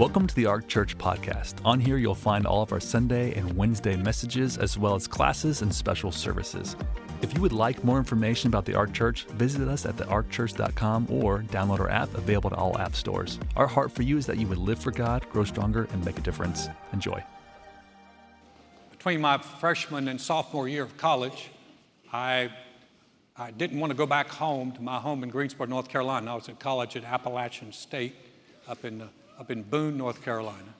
Welcome to the Ark Church podcast. On here, you'll find all of our Sunday and Wednesday messages, as well as classes and special services. If you would like more information about the Ark Church, visit us at thearkchurch.com or download our app available to all app stores. Our heart for you is that you would live for God, grow stronger, and make a difference. Enjoy. Between my freshman and sophomore year of college, I, I didn't want to go back home to my home in Greensboro, North Carolina. I was at college at Appalachian State up in the up in Boone, North Carolina.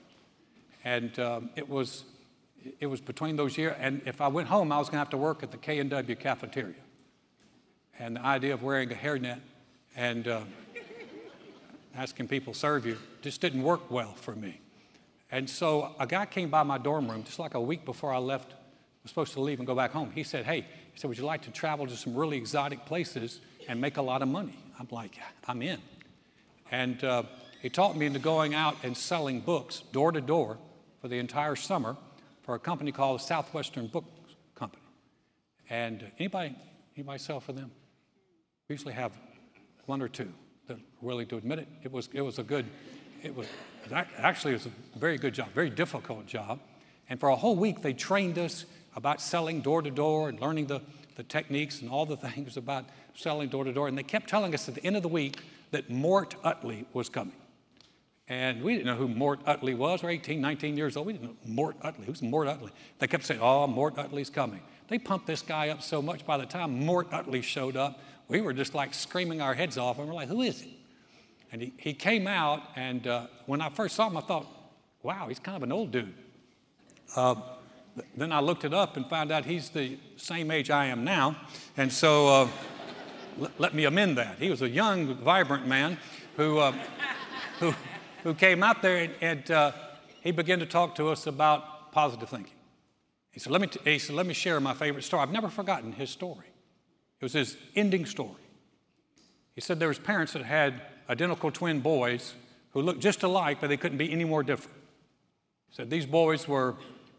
And um, it, was, it was between those years. And if I went home, I was going to have to work at the K&W cafeteria. And the idea of wearing a hairnet and uh, asking people serve you just didn't work well for me. And so a guy came by my dorm room just like a week before I left, was supposed to leave and go back home. He said, Hey, he said, Would you like to travel to some really exotic places and make a lot of money? I'm like, I'm in. And uh, he taught me into going out and selling books door to door for the entire summer for a company called Southwestern Book Company. And anybody, anybody sell for them? We usually have one or two that are willing to admit it. It was, it was a good, it was actually it was a very good job, very difficult job. And for a whole week, they trained us about selling door to door and learning the, the techniques and all the things about selling door to door. And they kept telling us at the end of the week that Mort Utley was coming. And we didn't know who Mort Utley was. We're 18, 19 years old. We didn't know Mort Utley. Who's Mort Utley? They kept saying, oh, Mort Utley's coming. They pumped this guy up so much by the time Mort Utley showed up, we were just like screaming our heads off. And we're like, who is he? And he, he came out, and uh, when I first saw him, I thought, wow, he's kind of an old dude. Uh, then I looked it up and found out he's the same age I am now. And so uh, l- let me amend that. He was a young, vibrant man who, uh, who, who came out there and, and uh, he began to talk to us about positive thinking. He said, let me, t- he said, let me share my favorite story. I've never forgotten his story. It was his ending story. He said there was parents that had identical twin boys who looked just alike, but they couldn't be any more different. He said these boys were,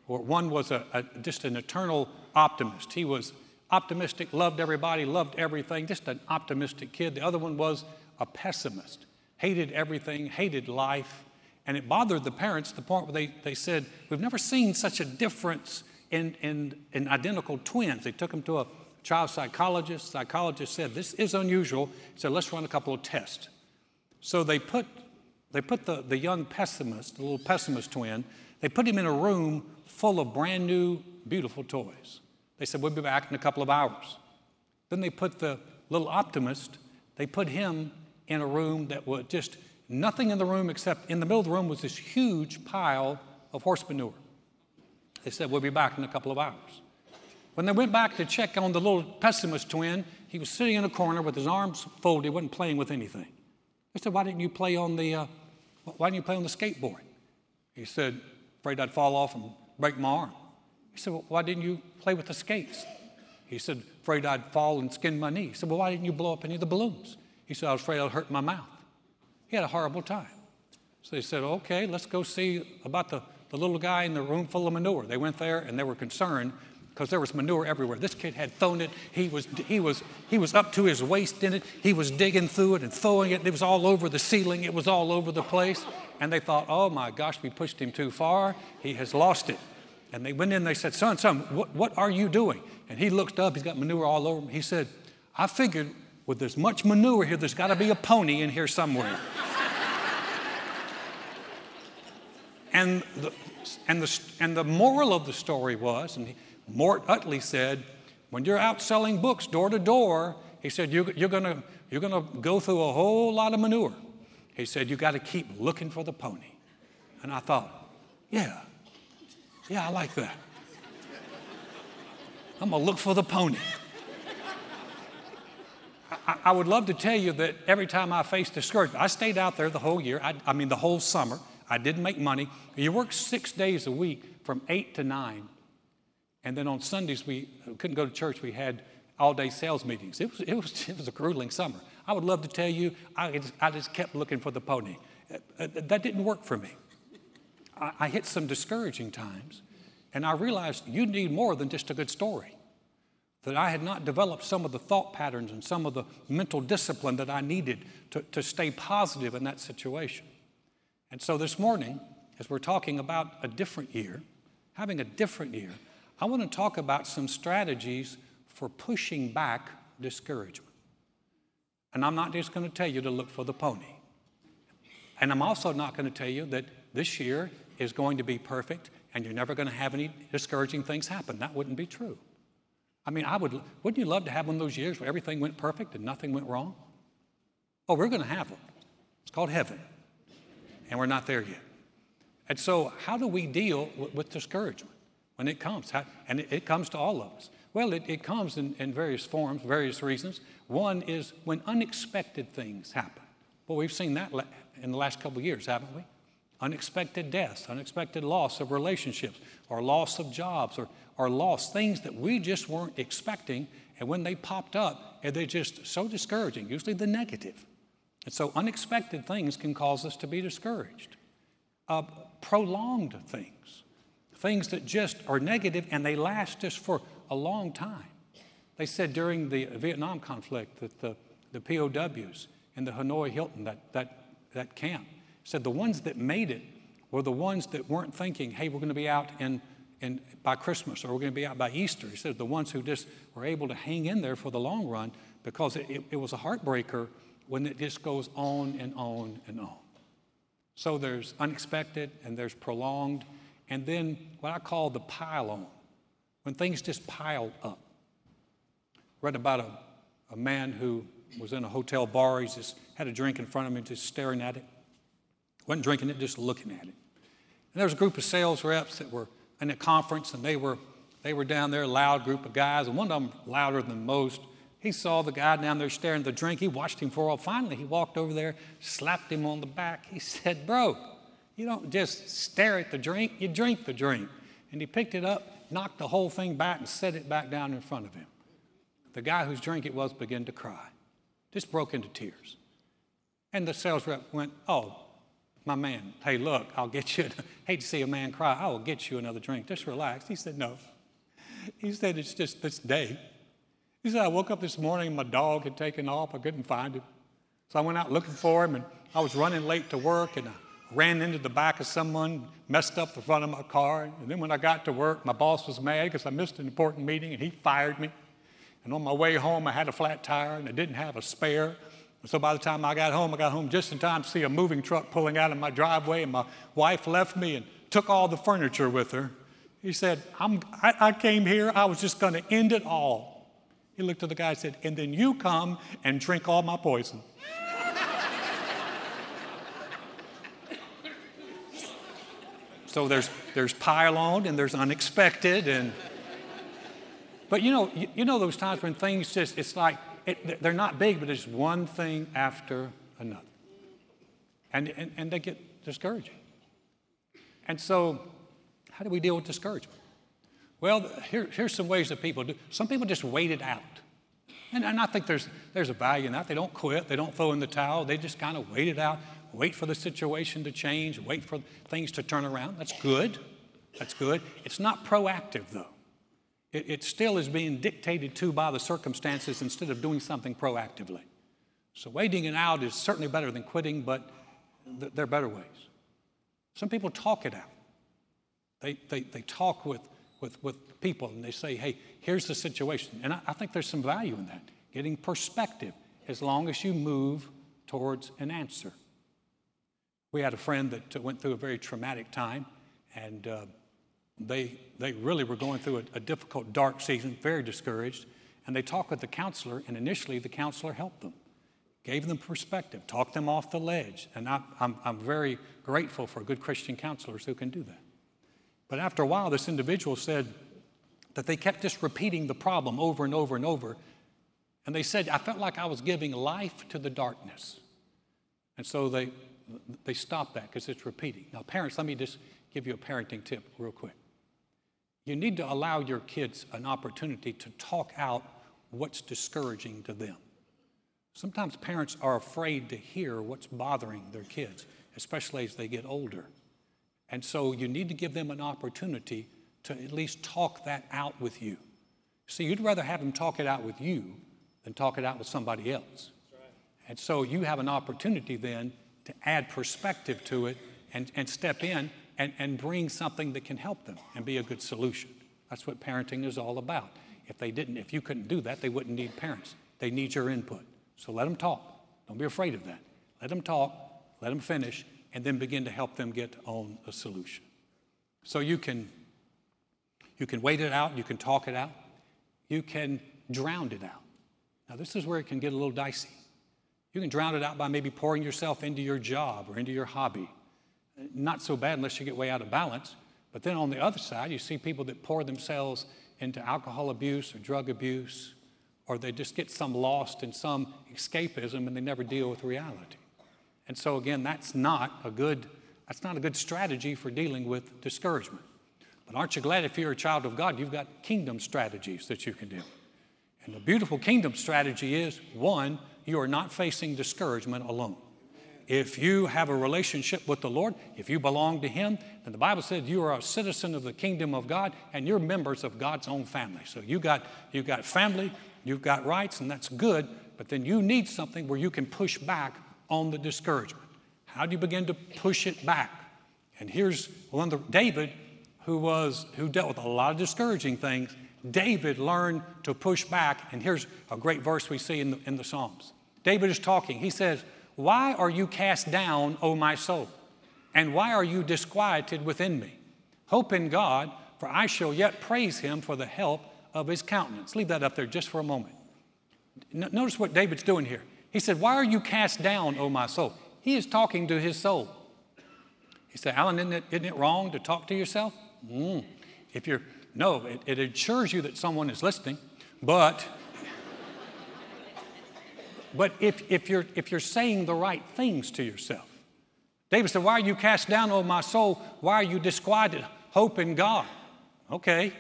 were one was a, a, just an eternal optimist. He was optimistic, loved everybody, loved everything, just an optimistic kid. The other one was a pessimist hated everything, hated life. And it bothered the parents to the point where they, they said, We've never seen such a difference in, in, in identical twins. They took them to a child psychologist. Psychologist said, This is unusual. He said, Let's run a couple of tests. So they put, they put the, the young pessimist, the little pessimist twin, they put him in a room full of brand new, beautiful toys. They said, We'll be back in a couple of hours. Then they put the little optimist, they put him in a room that was just nothing in the room except in the middle of the room was this huge pile of horse manure. They said, We'll be back in a couple of hours. When they went back to check on the little pessimist twin, he was sitting in a corner with his arms folded, he wasn't playing with anything. They said, Why didn't you play on the, uh, why didn't you play on the skateboard? He said, Afraid I'd fall off and break my arm. He said, well, Why didn't you play with the skates? He said, Afraid I'd fall and skin my knee. He said, Well, why didn't you blow up any of the balloons? He said, I was afraid I'd hurt my mouth. He had a horrible time. So they said, okay, let's go see about the, the little guy in the room full of manure. They went there and they were concerned because there was manure everywhere. This kid had thrown it. He was, he, was, he was up to his waist in it. He was digging through it and throwing it. It was all over the ceiling. It was all over the place. And they thought, oh my gosh, we pushed him too far. He has lost it. And they went in and they said, son, son, what, what are you doing? And he looked up. He's got manure all over him. He said, I figured with this much manure here, there's got to be a pony in here somewhere. and, the, and, the, and the moral of the story was, and Mort Utley said, when you're out selling books door to door, he said, you, you're going you're to go through a whole lot of manure. He said, you got to keep looking for the pony. And I thought, yeah, yeah, I like that. I'm going to look for the pony. I, I, would love to tell you that every time I faced discouragement, I stayed out there the whole year. I, I mean, the whole summer. I didn't make money. You work six days a week from eight to nine. And then on Sundays, we couldn't go to church. We had all day sales meetings. It was, it was, it was a grueling summer. I would love to tell you, I just, I just kept looking for the pony. Uh, uh, that didn't work for me. I, I hit some discouraging times, and I realized you need more than just a good story that I had not developed some of the thought patterns and some of the mental discipline that I needed to, to stay positive in that situation. And so this morning, as we're talking about a different year, having a different year, I want to talk about some strategies for pushing back discouragement. And I'm not just going to tell you to look for the pony. And I'm also not going to tell you that this year is going to be perfect and you're never going to have any discouraging things happen. That wouldn't be true. I mean, I would, wouldn't you love to have one of those years where everything went perfect and nothing went wrong? Oh, we're going to have them. It's called heaven. And we're not there yet. And so, how do we deal with, with discouragement when it comes? How, and it, it, comes to all of us. Well, it, it comes in, in various forms, various reasons. One is when unexpected things happen. Well, we've seen that in the last couple of years, haven't we? Unexpected deaths, unexpected loss of relationships, or loss of jobs, or, or loss, things that we just weren't expecting. And when they popped up, and they're just so discouraging, usually the negative. And so unexpected things can cause us to be discouraged. Uh, prolonged things, things that just are negative and they last us for a long time. They said during the Vietnam conflict that the, the POWs in the Hanoi Hilton, that, that, that camp, said the ones that made it were the ones that weren't thinking, hey, we're going to be out in, in, by Christmas or we're going to be out by Easter. He said the ones who just were able to hang in there for the long run because it, it, it was a heartbreaker when it just goes on and on and on. So there's unexpected and there's prolonged, and then what I call the pile on, when things just pile up. Read about a, a man who was in a hotel bar. He just had a drink in front of him, just staring at it. Wasn't drinking it, just looking at it. And there was a group of sales reps that were in a conference, and they were they were down there, a loud group of guys, and one of them louder than most. He saw the guy down there staring at the drink. He watched him for a while. Finally, he walked over there, slapped him on the back. He said, Bro, you don't just stare at the drink, you drink the drink. And he picked it up, knocked the whole thing back, and set it back down in front of him. The guy whose drink it was began to cry, just broke into tears. And the sales rep went, Oh, my man, hey, look, I'll get you, hate to see a man cry, I will get you another drink. Just relax. He said, No. He said, It's just this day. He said, I woke up this morning and my dog had taken off. I couldn't find him. So I went out looking for him and I was running late to work and I ran into the back of someone, messed up the front of my car. And then when I got to work, my boss was mad because I missed an important meeting and he fired me. And on my way home, I had a flat tire and I didn't have a spare. So by the time I got home, I got home just in time to see a moving truck pulling out of my driveway, and my wife left me and took all the furniture with her. He said, I, I came here, I was just going to end it all. He looked at the guy and said, And then you come and drink all my poison. so there's, there's pile on and there's unexpected. And, but you know, you, you know those times when things just, it's like, it, they're not big, but it's one thing after another. And, and, and they get discouraging. And so, how do we deal with discouragement? Well, here, here's some ways that people do. Some people just wait it out. And, and I think there's, there's a value in that. They don't quit, they don't throw in the towel, they just kind of wait it out, wait for the situation to change, wait for things to turn around. That's good. That's good. It's not proactive, though. It, it still is being dictated to by the circumstances instead of doing something proactively. So waiting it out is certainly better than quitting, but th- there are better ways. Some people talk it out. They, they, they talk with with, with people and they say, hey, here's the situation. And I, I think there's some value in that, getting perspective, as long as you move towards an answer. We had a friend that went through a very traumatic time, and uh, they, they really were going through a, a, difficult, dark season, very discouraged. And they talked with the counselor, and initially the counselor helped them, gave them perspective, talked them off the ledge. And I, I'm, I'm very grateful for good Christian counselors who can do that. But after a while, this individual said that they kept just repeating the problem over and over and over. And they said, I felt like I was giving life to the darkness. And so they, they stopped that because it's repeating. Now, parents, let me just give you a parenting tip real quick. You need to allow your kids an opportunity to talk out what's discouraging to them. Sometimes parents are afraid to hear what's bothering their kids, especially as they get older. And so you need to give them an opportunity to at least talk that out with you. See, you'd rather have them talk it out with you than talk it out with somebody else. Right. And so you have an opportunity then to add perspective to it and, and step in and, and bring something that can help them and be a good solution. That's what parenting is all about. If they didn't, if you couldn't do that, they wouldn't need parents. They need your input. So let them talk. Don't be afraid of that. Let them talk, let them finish, and then begin to help them get on a solution. So you can you can wait it out, you can talk it out, you can drown it out. Now this is where it can get a little dicey. You can drown it out by maybe pouring yourself into your job or into your hobby. Not so bad unless you get way out of balance. But then on the other side, you see people that pour themselves into alcohol abuse or drug abuse, or they just get some lost in some escapism and they never deal with reality. And so again, that's not a good that's not a good strategy for dealing with discouragement. But aren't you glad if you're a child of God, you've got kingdom strategies that you can do? And the beautiful kingdom strategy is one, you are not facing discouragement alone. If you have a relationship with the Lord, if you belong to Him, then the Bible says you are a citizen of the kingdom of God and you're members of God's own family. So you got you got family, you've got rights, and that's good, but then you need something where you can push back on the discouragement. How do you begin to push it back? And here's one of the, David, who was who dealt with a lot of discouraging things. David learned to push back, and here's a great verse we see in the, in the Psalms. David is talking. He says, why are you cast down, O my soul? And why are you disquieted within me? Hope in God, for I shall yet praise him for the help of his countenance. Leave that up there just for a moment. Notice what David's doing here. He said, Why are you cast down, O my soul? He is talking to his soul. He said, Alan, isn't it, isn't it wrong to talk to yourself? Mm. If you're, no, it, it assures you that someone is listening, but but if, if, you're, if you're saying the right things to yourself. David said, Why are you cast down, O my soul? Why are you disquieted? Hope in God. Okay,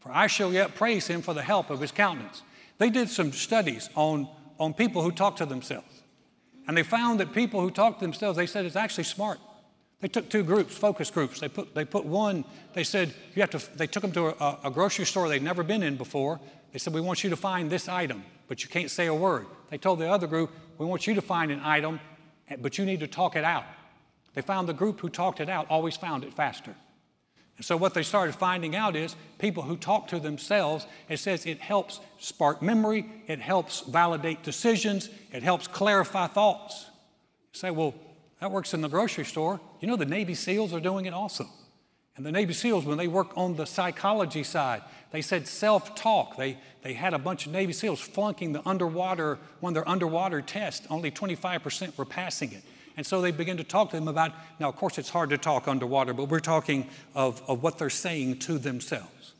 for I shall yet praise him for the help of his countenance. They did some studies on, on people who talk to themselves. And they found that people who talk to themselves, they said it's actually smart. They took two groups, focus groups. They put, they put one, they said, you have to, they took them to a, a grocery store they'd never been in before. They said, We want you to find this item, but you can't say a word. They told the other group, We want you to find an item, but you need to talk it out. They found the group who talked it out always found it faster. And so, what they started finding out is people who talk to themselves, it says it helps spark memory, it helps validate decisions, it helps clarify thoughts. You say, Well, that works in the grocery store. You know, the Navy SEALs are doing it also. And the Navy SEALs, when they work on the psychology side, they said self talk. They, they had a bunch of Navy SEALs flunking the underwater, one of their underwater tests. Only 25% were passing it. And so they begin to talk to them about, now, of course, it's hard to talk underwater, but we're talking of, of what they're saying to themselves.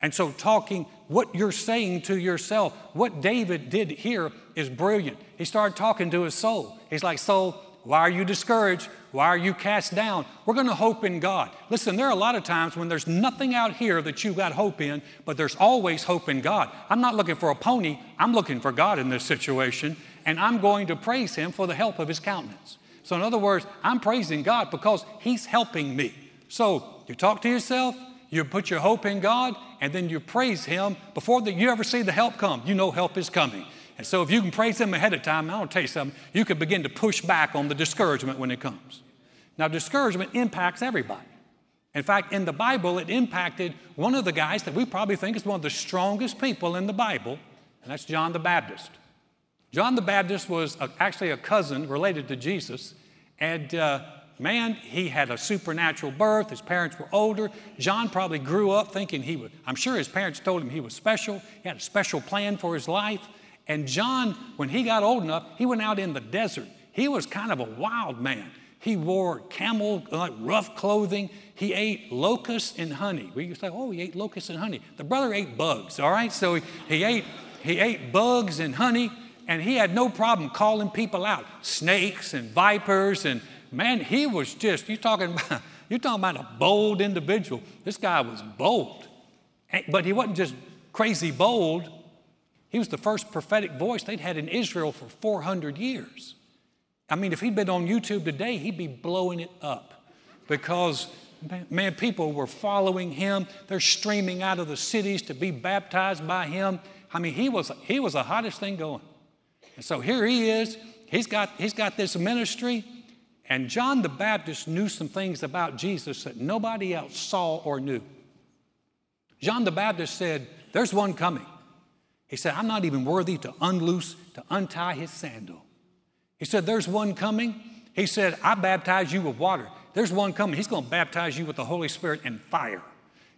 And so, talking what you're saying to yourself, what David did here is brilliant. He started talking to his soul. He's like, Soul, why are you discouraged? Why are you cast down? We're going to hope in God. Listen, there are a lot of times when there's nothing out here that you've got hope in, but there's always hope in God. I'm not looking for a pony, I'm looking for God in this situation, and I'm going to praise Him for the help of His countenance. So, in other words, I'm praising God because He's helping me. So, you talk to yourself, you put your hope in God, and then you praise Him before the, you ever see the help come. You know help is coming. And so, if you can praise Him ahead of time, I'll tell you something, you can begin to push back on the discouragement when it comes. Now, discouragement impacts everybody. In fact, in the Bible, it impacted one of the guys that we probably think is one of the strongest people in the Bible, and that's John the Baptist. John the Baptist was a, actually a cousin related to Jesus, and uh, man, he had a supernatural birth. His parents were older. John probably grew up thinking he would, I'm sure his parents told him he was special. He had a special plan for his life. And John, when he got old enough, he went out in the desert. He was kind of a wild man. He wore camel, like rough clothing. He ate locusts and honey. We say, oh, he ate locusts and honey. The brother ate bugs, all right? So he, he, ate, he ate bugs and honey, and he had no problem calling people out snakes and vipers. And man, he was just, you're talking about, you're talking about a bold individual. This guy was bold. But he wasn't just crazy bold, he was the first prophetic voice they'd had in Israel for 400 years. I mean, if he'd been on YouTube today, he'd be blowing it up because, man, people were following him. They're streaming out of the cities to be baptized by him. I mean, he was, he was the hottest thing going. And so here he is. He's got, he's got this ministry, And John the Baptist knew some things about Jesus that nobody else saw or knew. John the Baptist said, There's one coming. He said, I'm not even worthy to unloose, to untie his sandal. He said, There's one coming. He said, I baptize you with water. There's one coming. He's going to baptize you with the Holy Spirit and fire.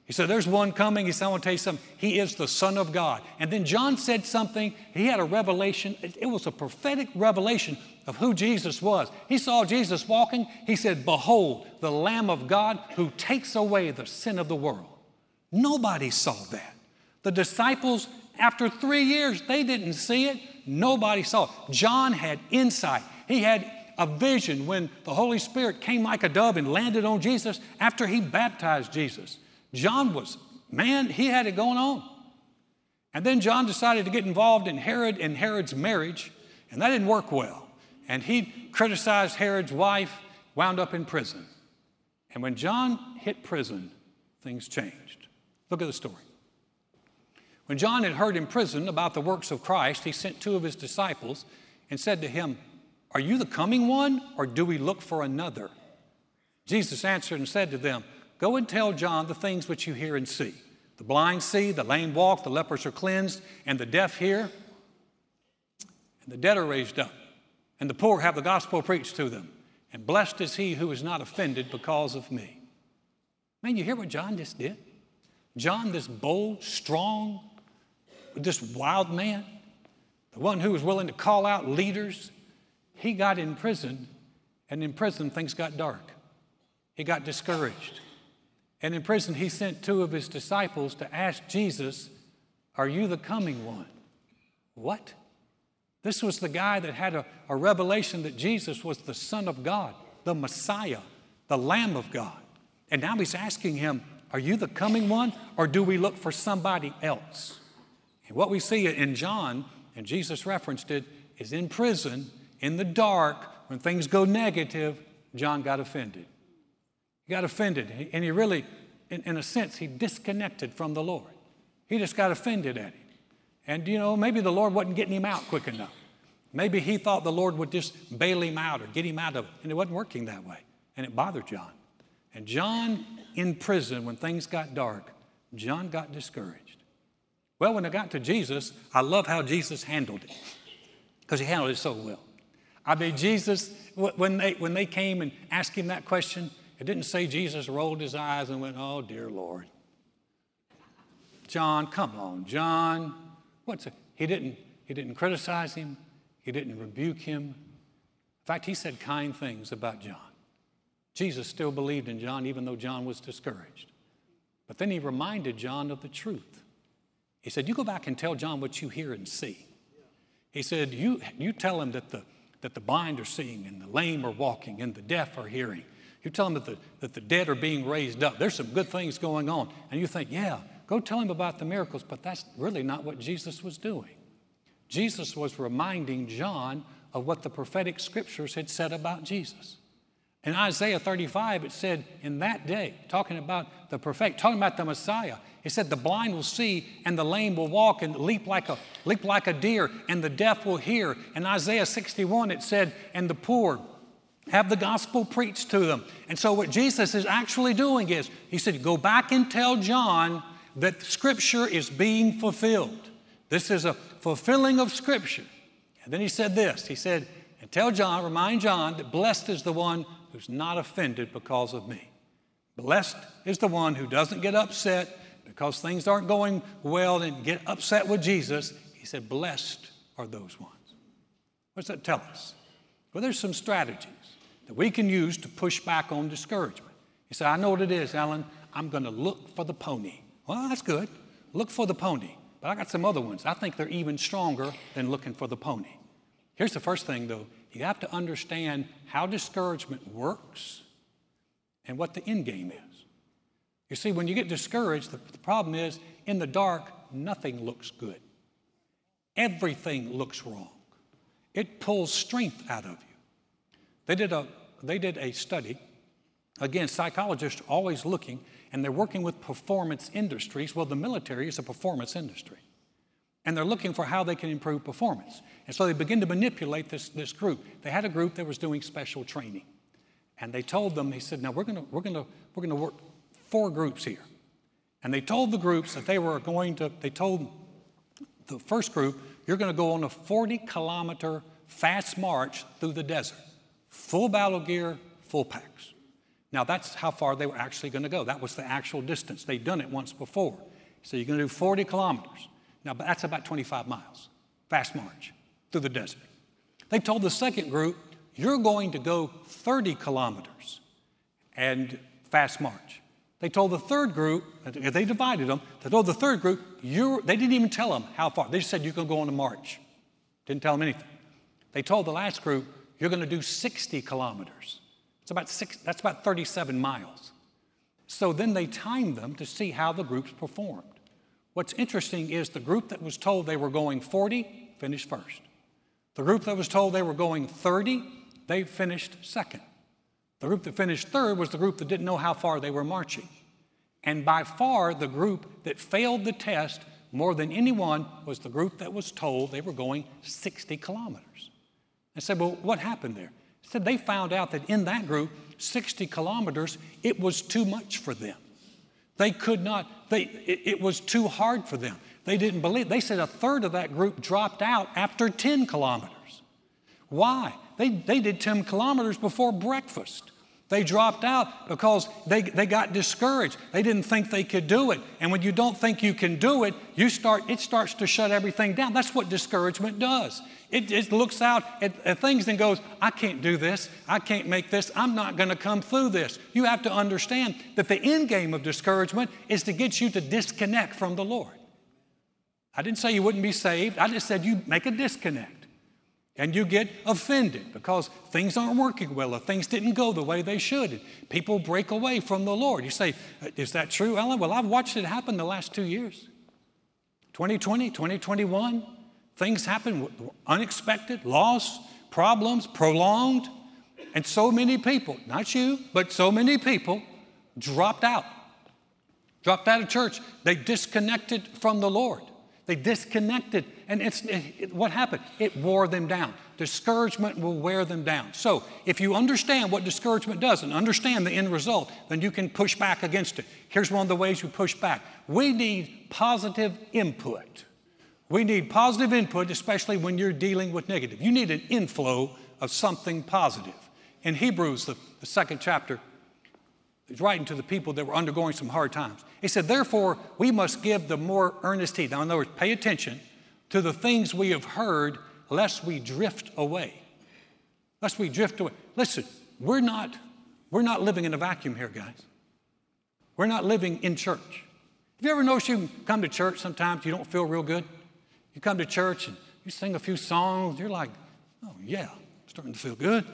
He said, There's one coming. He said, I want to tell you something. He is the Son of God. And then John said something. He had a revelation. It was a prophetic revelation of who Jesus was. He saw Jesus walking. He said, Behold, the Lamb of God who takes away the sin of the world. Nobody saw that. The disciples, after three years, they didn't see it. Nobody saw it. John had insight. He had a vision when the Holy Spirit came like a dove and landed on Jesus after he baptized Jesus. John was, man, he had it going on. And then John decided to get involved in Herod and Herod's marriage, and that didn't work well. And he criticized Herod's wife, wound up in prison. And when John hit prison, things changed. Look at the story. When John had heard in prison about the works of Christ, he sent two of his disciples and said to him, Are you the coming one, or do we look for another? Jesus answered and said to them, Go and tell John the things which you hear and see. The blind see, the lame walk, the lepers are cleansed, and the deaf hear, and the dead are raised up, and the poor have the gospel preached to them. And blessed is he who is not offended because of me. Man, you hear what John just did? John, this bold, strong, this wild man, the one who was willing to call out leaders, he got in prison, and in prison things got dark. He got discouraged. And in prison, he sent two of his disciples to ask Jesus, Are you the coming one? What? This was the guy that had a, a revelation that Jesus was the Son of God, the Messiah, the Lamb of God. And now he's asking him, are you the coming one, or do we look for somebody else? And what we see in John, and Jesus referenced it, is in prison, in the dark, when things go negative, John got offended. He got offended, and he really, in, in a sense, he disconnected from the Lord. He just got offended at him. And, you know, maybe the Lord wasn't getting him out quick enough. Maybe he thought the Lord would just bail him out or get him out of it, and it wasn't working that way. And it bothered John. And John in prison, when things got dark, John got discouraged. Well, when I got to Jesus, I love how Jesus handled it because he handled it so well. I mean, Jesus, when they, when they came and asked him that question, it didn't say Jesus rolled his eyes and went, Oh, dear Lord. John, come on, John. What's it? He didn't, he didn't criticize him, he didn't rebuke him. In fact, he said kind things about John. Jesus still believed in John, even though John was discouraged. But then he reminded John of the truth. He said, You go back and tell John what you hear and see. He said, You, you tell him that the, that the blind are seeing, and the lame are walking, and the deaf are hearing. You tell him that the, that the dead are being raised up. There's some good things going on. And you think, Yeah, go tell him about the miracles. But that's really not what Jesus was doing. Jesus was reminding John of what the prophetic scriptures had said about Jesus. In Isaiah 35, it said, in that day, talking about the perfect, talking about the Messiah, it said, the blind will see and the lame will walk and leap like a, leap like a deer and the deaf will hear. In Isaiah 61, it said, and the poor have the gospel preached to them. And so what Jesus is actually doing is, he said, go back and tell John that scripture is being fulfilled. This is a fulfilling of scripture. And then he said this, he said, and tell John, remind John that blessed is the one who's not offended because of me. Blessed is the one who doesn't get upset because things aren't going well and get upset with Jesus. He said, Blessed are those ones. What does that tell us? Well, there's some strategies that we can use to push back on discouragement. You say, I know what it is, Alan. I'm going to look for the pony. Well, that's good. Look for the pony. But I got some other ones. I think they're even stronger than looking for the pony. Here's the first thing, though you have to understand how discouragement works and what the end game is. You see, when you get discouraged, the, the problem is in the dark, nothing looks good. Everything looks wrong. It pulls strength out of you. They did a, they did a study. Again, psychologists are always looking, and they're working with performance industries. Well, the military is a performance industry and they're looking for how they can improve performance. And so they begin to manipulate this, this group. They had a group that was doing special training. And they told them, he said, now we're going to we're gonna, we're gonna work four groups here. And they told the groups that they were going to, they told the first group, you're going to go on a 40 kilometer fast march through the desert, full battle gear, full packs. Now, that's how far they were actually going to go. That was the actual distance. They'd done it once before. So you're going to do 40 kilometers. Now, that's about 25 miles, fast march through the desert. They told the second group, you're going to go 30 kilometers and fast march. They told the third group, they divided them, they told the third group, they didn't even tell them how far. They just said, You're going to go on a march. Didn't tell them anything. They told the last group, you're going to do 60 kilometers. It's about six, that's about 37 miles. So then they timed them to see how the groups performed. What's interesting is the group that was told they were going 40 finished first. The group that was told they were going 30, they finished second. The group that finished third was the group that didn't know how far they were marching. And by far, the group that failed the test more than anyone was the group that was told they were going 60 kilometers. I said, Well, what happened there? I said, They found out that in that group, 60 kilometers, it was too much for them. They could not, they, it, it was too hard for them. They didn't believe. They said a third of that group dropped out after 10 kilometers. Why? They, they did 10 kilometers before breakfast. They dropped out because they, they got discouraged. They didn't think they could do it. And when you don't think you can do it, you start, it starts to shut everything down. That's what discouragement does. It, it looks out at, at things and goes, I can't do this. I can't make this. I'm not going to come through this. You have to understand that the end game of discouragement is to get you to disconnect from the Lord. I didn't say you wouldn't be saved. I just said you make a disconnect. And you get offended because things aren't working well or things didn't go the way they should. People break away from the Lord. You say, uh, Is that true, Alan? Well, I've watched it happen the last two years 2020, 2021. Things happen unexpected, loss, problems, prolonged. And so many people, not you, but so many people dropped out. Dropped out of church. They disconnected from the Lord. They disconnected, and it's it, it, what happened? It wore them down. Discouragement will wear them down. So, if you understand what discouragement does and understand the end result, then you can push back against it. Here's one of the ways you push back we need positive input. We need positive input, especially when you're dealing with negative. You need an inflow of something positive. In Hebrews, the, the second chapter, He's writing to the people that were undergoing some hard times. He said, Therefore, we must give the more earnest heed. Now, in other words, pay attention to the things we have heard, lest we drift away. Lest we drift away. Listen, we're not, we're not living in a vacuum here, guys. We're not living in church. Have you ever noticed you come to church sometimes you don't feel real good? You come to church and you sing a few songs, you're like, oh, yeah, starting to feel good.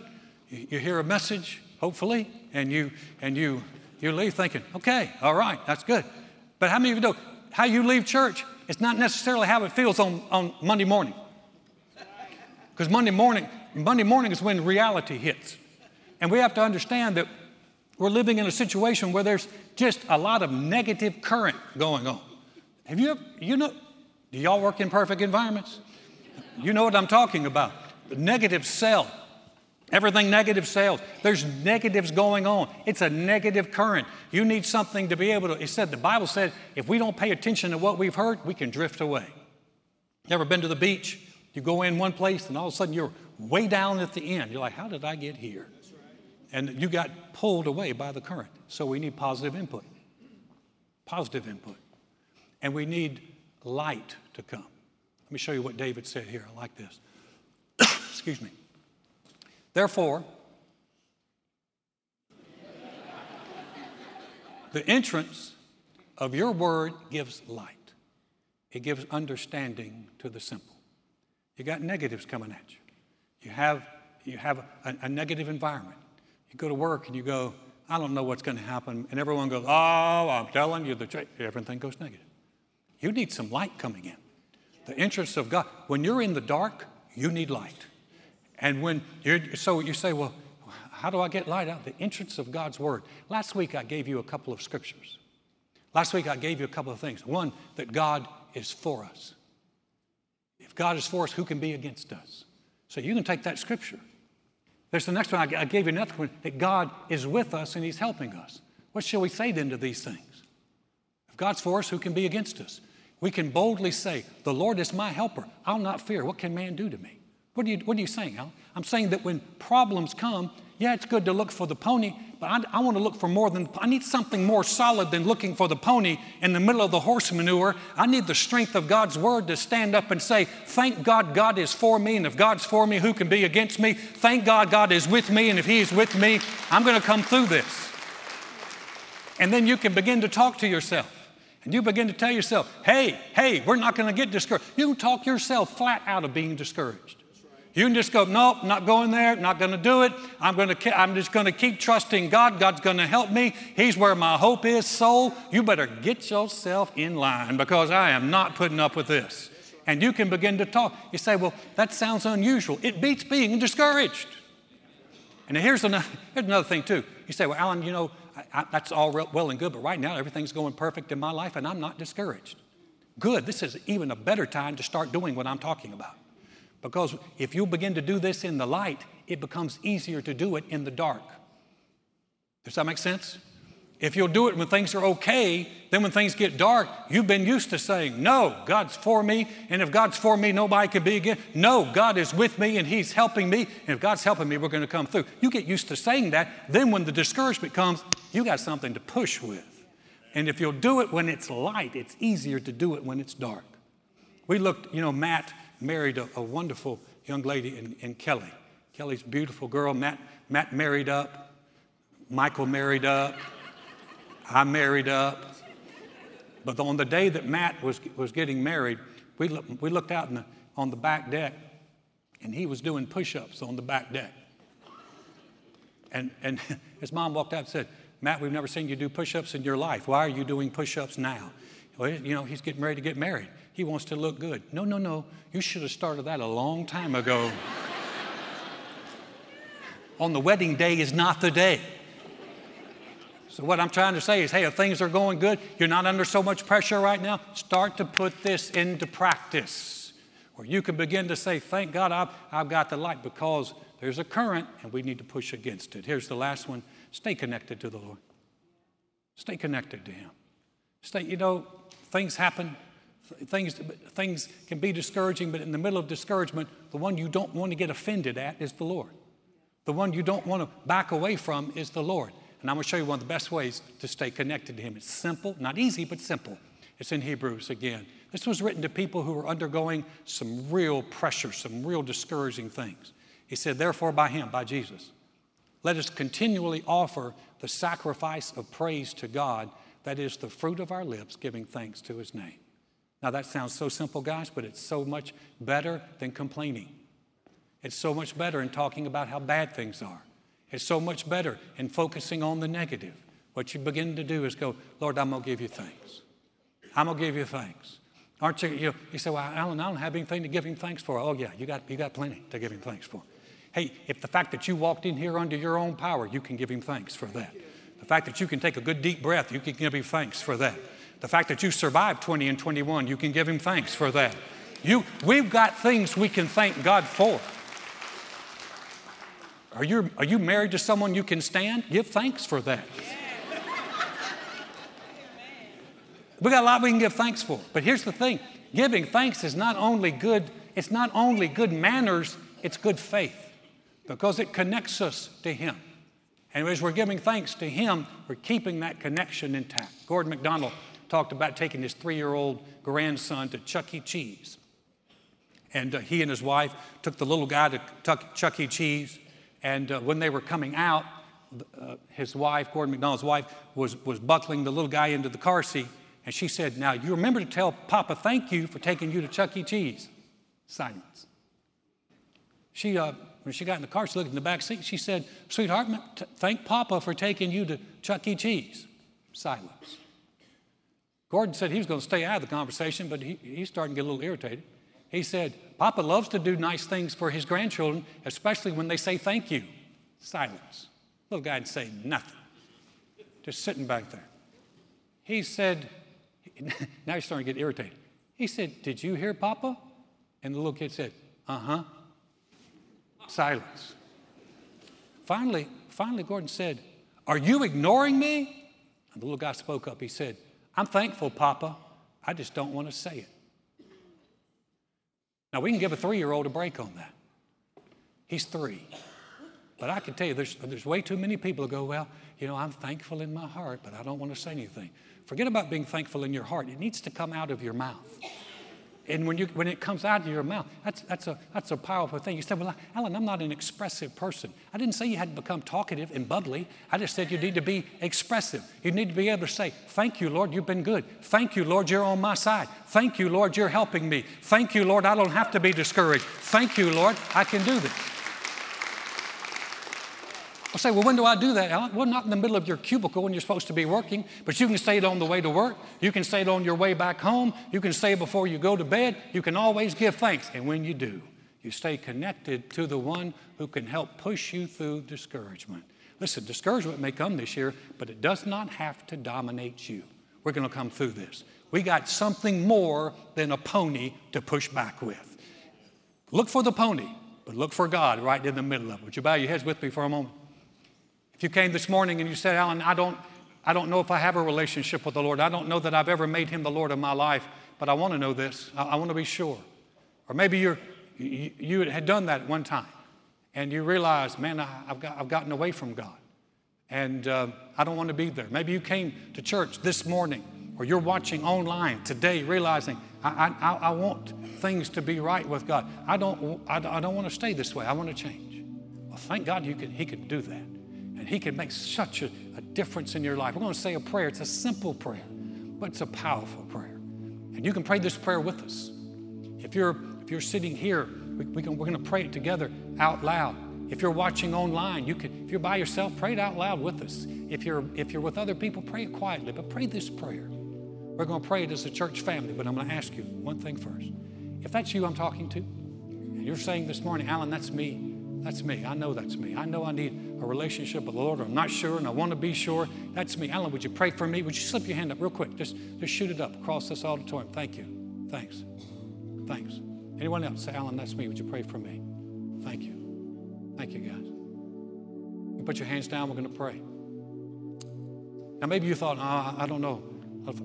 You, you hear a message, hopefully, and you and you you leave thinking, okay, all right, that's good. But how many of you know how you leave church? It's not necessarily how it feels on, on Monday morning. Because Monday morning, Monday morning is when reality hits. And we have to understand that we're living in a situation where there's just a lot of negative current going on. Have you ever, you know, do y'all work in perfect environments? You know what I'm talking about. The negative cell Everything negative sales. There's negatives going on. It's a negative current. You need something to be able to. It said the Bible said if we don't pay attention to what we've heard, we can drift away. You ever been to the beach? You go in one place and all of a sudden you're way down at the end. You're like, how did I get here? And you got pulled away by the current. So we need positive input. Positive input. And we need light to come. Let me show you what David said here. I like this. Excuse me. Therefore, the entrance of your word gives light, it gives understanding to the simple. You got negatives coming at you. You have, you have a, a negative environment. You go to work and you go, I don't know what's going to happen. And everyone goes, Oh, I'm telling you, the truth. everything goes negative. You need some light coming in. The entrance of God. When you're in the dark, you need light. And when you're, so you say, well, how do I get light out? The entrance of God's Word. Last week I gave you a couple of scriptures. Last week I gave you a couple of things. One, that God is for us. If God is for us, who can be against us? So you can take that scripture There's the next one. I gave you another one that God is with us and He's helping us. What shall we say then to these things? If God's for us, who can be against us? We can boldly say, The Lord is my helper. I'll not fear. What can man do to me? What are you, what are you saying? I'm saying that when problems come, yeah, it's good to look for the pony, but I, I want to look for more than, I need something more solid than looking for the pony in the middle of the horse manure. I need the strength of God's word to stand up and say, Thank God God is for me, and if God's for me, who can be against me? Thank God God is with me, and if He is with me, I'm going to come through this. And then you can begin to talk to yourself. And you begin to tell yourself, hey, hey, we're not going to get discouraged. You talk yourself flat out of being discouraged. You can just go, nope, not going there, not going to do it. I'm, going to, I'm just going to keep trusting God. God's going to help me. He's where my hope is. Soul, you better get yourself in line because I am not putting up with this. And you can begin to talk. You say, well, that sounds unusual. It beats being discouraged. And here's another, here's another thing, too. You say, well, Alan, you know, I, I, that's all well and good, but right now everything's going perfect in my life and I'm not discouraged. Good. This is even a better time to start doing what I'm talking about. Because if you begin to do this in the light, it becomes easier to do it in the dark. Does that make sense? If you'll do it when things are okay, then when things get dark, you've been used to saying, No, God's for me, and if God's for me, nobody can be against. No, God is with me and He's helping me, and if God's helping me, we're going to come through. You get used to saying that. Then when the discouragement comes, you got something to push with. And if you'll do it when it's light, it's easier to do it when it's dark. We looked, you know, Matt married a, a wonderful young lady in, in Kelly. Kelly's a beautiful girl. Matt, Matt married up. Michael married up. I married up. But on the day that Matt was, was getting married, we, look, we looked out the, on the back deck, and he was doing push ups on the back deck. And, and his mom walked out and said, Matt, we've never seen you do push ups in your life. Why are you doing push ups now? Oh, well, you know, he's getting ready to get married. He wants to look good. No, no, no. You should have started that a long time ago. On the wedding day is not the day. So, what I'm trying to say is hey, if things are going good, you're not under so much pressure right now, start to put this into practice where you can begin to say, Thank God I've, I've got the light because there's a current and we need to push against it. Here's the last one stay connected to the Lord. Stay connected to Him. Stay, you know, things happen, things, things can be discouraging, but in the middle of discouragement, the one you don't want to get offended at is the Lord. The one you don't want to back away from is the Lord. And I'm going to show you one of the best ways to stay connected to Him. It's simple, not easy, but simple. It's in Hebrews again. This was written to people who were undergoing some real pressure, some real discouraging things. He said, Therefore, by Him, by Jesus, let us continually offer the sacrifice of praise to God, that is the fruit of our lips, giving thanks to His name. Now, that sounds so simple, guys, but it's so much better than complaining. It's so much better in talking about how bad things are. It's so much better in focusing on the negative. What you begin to do is go, Lord, I'm going to give you thanks. I'm going to give you thanks. Aren't you? You, you say, well, Alan, I don't have anything to give him thanks for. Oh, yeah, you got, you got plenty to give him thanks for. Hey, if the fact that you walked in here under your own power, you can give him thanks for that. The fact that you can take a good deep breath, you can give him thanks for that. The fact that you survived 20 and 21, you can give him thanks for that. You, we've got things we can thank God for. Are you, are you married to someone you can stand? Give thanks for that. We got a lot we can give thanks for. But here's the thing giving thanks is not only good, it's not only good manners, it's good faith because it connects us to Him. And as we're giving thanks to Him, we're keeping that connection intact. Gordon MacDonald talked about taking his three year old grandson to Chuck E. Cheese. And uh, he and his wife took the little guy to Chuck E. Cheese. And uh, when they were coming out, uh, his wife, Gordon MacDonald's wife, was, was buckling the little guy into the car seat. And she said, Now, you remember to tell Papa thank you for taking you to Chuck E. Cheese. Silence. She, uh, when she got in the car, she looked in the back seat. She said, Sweetheart, thank Papa for taking you to Chuck E. Cheese. Silence. Gordon said he was going to stay out of the conversation, but he, he's starting to get a little irritated. He said, Papa loves to do nice things for his grandchildren, especially when they say thank you. Silence. Little guy'd say nothing, just sitting back there. He said, now he's starting to get irritated. He said, Did you hear Papa? And the little kid said, Uh huh. Silence. finally, finally, Gordon said, Are you ignoring me? And the little guy spoke up. He said, I'm thankful, Papa. I just don't want to say it. Now, we can give a three year old a break on that. He's three. But I can tell you, there's, there's way too many people who go, Well, you know, I'm thankful in my heart, but I don't want to say anything. Forget about being thankful in your heart. It needs to come out of your mouth. And when, you, when it comes out of your mouth, that's, that's, a, that's a powerful thing. You said, Well, Alan, I'm not an expressive person. I didn't say you had to become talkative and bubbly. I just said you need to be expressive. You need to be able to say, Thank you, Lord, you've been good. Thank you, Lord, you're on my side. Thank you, Lord, you're helping me. Thank you, Lord, I don't have to be discouraged. Thank you, Lord, I can do this. I'll say, well, when do I do that, Alan? Well, not in the middle of your cubicle when you're supposed to be working, but you can say it on the way to work. You can say it on your way back home. You can say it before you go to bed. You can always give thanks. And when you do, you stay connected to the one who can help push you through discouragement. Listen, discouragement may come this year, but it does not have to dominate you. We're going to come through this. We got something more than a pony to push back with. Look for the pony, but look for God right in the middle of it. Would you bow your heads with me for a moment? If you came this morning and you said, Alan, I don't, I don't know if I have a relationship with the Lord. I don't know that I've ever made him the Lord of my life, but I want to know this. I, I want to be sure. Or maybe you're, you, you had done that at one time and you realize, man, I, have got, I've gotten away from God and uh, I don't want to be there. Maybe you came to church this morning or you're watching online today realizing, I, I, I want things to be right with God. I don't, I, I don't want to stay this way. I want to change. Well, thank God you can, He can do that. And He can make such a, a difference in your life. We're going to say a prayer. It's a simple prayer, but it's a powerful prayer. And you can pray this prayer with us. If you're, if you're sitting here, we, we can, we're going to pray it together out loud. If you're watching online, you can, if you're by yourself, pray it out loud with us. If you're, if you're with other people, pray it quietly, but pray this prayer. We're going to pray it as a church family, but I'm going to ask you one thing first. If that's you I'm talking to, and you're saying this morning, Alan, that's me, that's me. I know that's me. I know I need a relationship with the Lord. I'm not sure and I want to be sure. That's me. Alan, would you pray for me? Would you slip your hand up real quick? Just, just shoot it up across this auditorium. Thank you. Thanks. Thanks. Anyone else? Say, Alan, that's me. Would you pray for me? Thank you. Thank you, guys. You put your hands down. We're going to pray. Now, maybe you thought, oh, I don't know.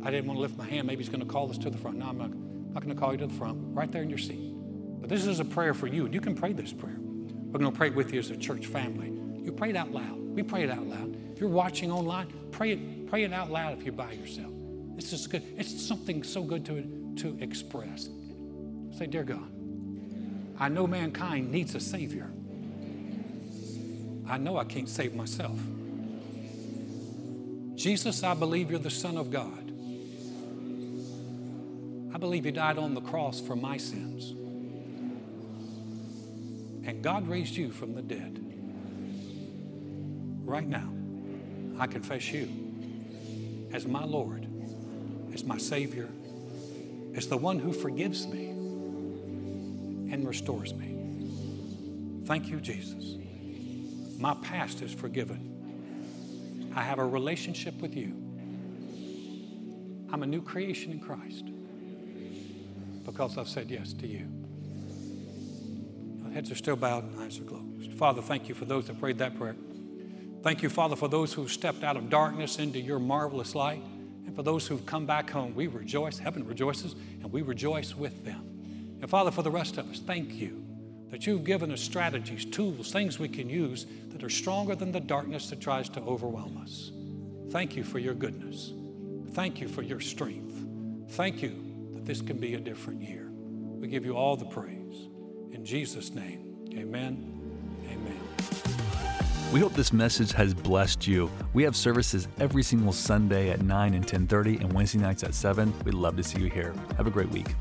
I didn't want to lift my hand. Maybe he's going to call us to the front. No, I'm not, not going to call you to the front. Right there in your seat. But this is a prayer for you, and you can pray this prayer. We're going to pray with you as a church family. You pray it out loud. We pray it out loud. If you're watching online, pray it, pray it out loud if you're by yourself. This is good. It's something so good to, to express. Say, Dear God, I know mankind needs a Savior. I know I can't save myself. Jesus, I believe you're the Son of God. I believe you died on the cross for my sins. And God raised you from the dead. Right now, I confess you as my Lord, as my Savior, as the one who forgives me and restores me. Thank you, Jesus. My past is forgiven. I have a relationship with you. I'm a new creation in Christ because I've said yes to you. Heads are still bowed and eyes are closed. Father, thank you for those that prayed that prayer. Thank you, Father, for those who've stepped out of darkness into your marvelous light. And for those who've come back home, we rejoice. Heaven rejoices, and we rejoice with them. And Father, for the rest of us, thank you that you've given us strategies, tools, things we can use that are stronger than the darkness that tries to overwhelm us. Thank you for your goodness. Thank you for your strength. Thank you that this can be a different year. We give you all the praise. In Jesus' name, amen. Amen. We hope this message has blessed you. We have services every single Sunday at 9 and 10:30 and Wednesday nights at 7. We'd love to see you here. Have a great week.